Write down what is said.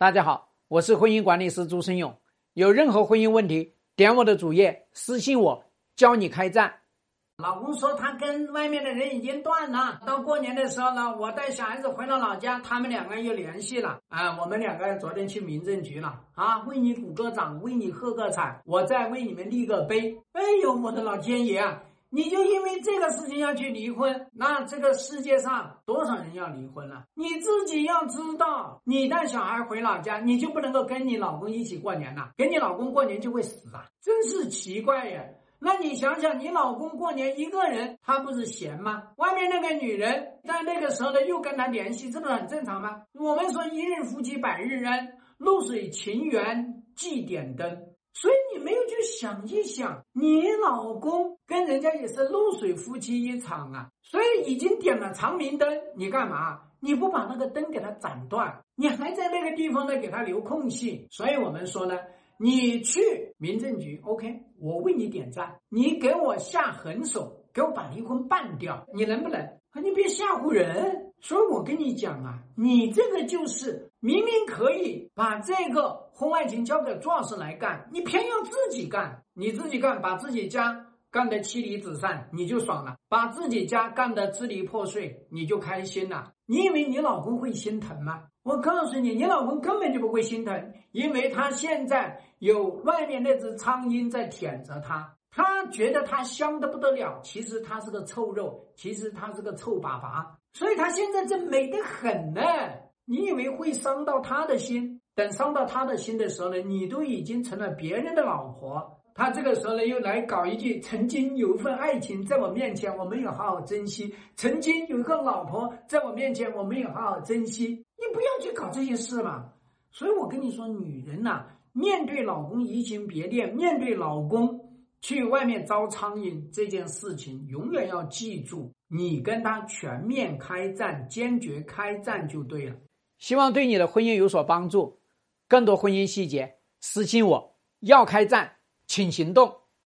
大家好，我是婚姻管理师朱生勇。有任何婚姻问题，点我的主页私信我，教你开战。老公说他跟外面的人已经断了。到过年的时候呢，我带小孩子回了老家，他们两个人又联系了。啊，我们两个人昨天去民政局了啊，为你鼓个掌，为你喝个彩，我再为你们立个碑。哎呦，我的老天爷啊！你就因为这个事情要去离婚，那这个世界上多少人要离婚了？你自己要知道，你带小孩回老家，你就不能够跟你老公一起过年了？跟你老公过年就会死啊！真是奇怪呀！那你想想，你老公过年一个人，他不是闲吗？外面那个女人在那个时候呢，又跟他联系，这不是很正常吗？我们说一日夫妻百日恩，露水情缘祭点灯。所以你没有去想一想，你老公跟人家也是露水夫妻一场啊，所以已经点了长明灯，你干嘛？你不把那个灯给他斩断，你还在那个地方呢给他留空隙。所以我们说呢，你去民政局，OK，我为你点赞，你给我下狠手，给我把离婚办掉，你能不能？你别吓唬人。所以我跟你讲啊，你这个就是明明可以把这个婚外情交给壮老师来干，你偏要自己干，你自己干，把自己家干得妻离子散，你就爽了；把自己家干得支离破碎，你就开心了。你以为你老公会心疼吗？我告诉你，你老公根本就不会心疼，因为他现在有外面那只苍蝇在舔着他，他觉得他香的不得了，其实他是个臭肉，其实他是个臭粑粑。所以他现在这美得很呢，你以为会伤到他的心？等伤到他的心的时候呢，你都已经成了别人的老婆。他这个时候呢，又来搞一句：曾经有一份爱情在我面前，我没有好好珍惜；曾经有一个老婆在我面前，我没有好好珍惜。你不要去搞这些事嘛。所以我跟你说，女人呐，面对老公移情别恋，面对老公。去外面招苍蝇这件事情，永远要记住，你跟他全面开战，坚决开战就对了。希望对你的婚姻有所帮助。更多婚姻细节，私信我。要开战，请行动。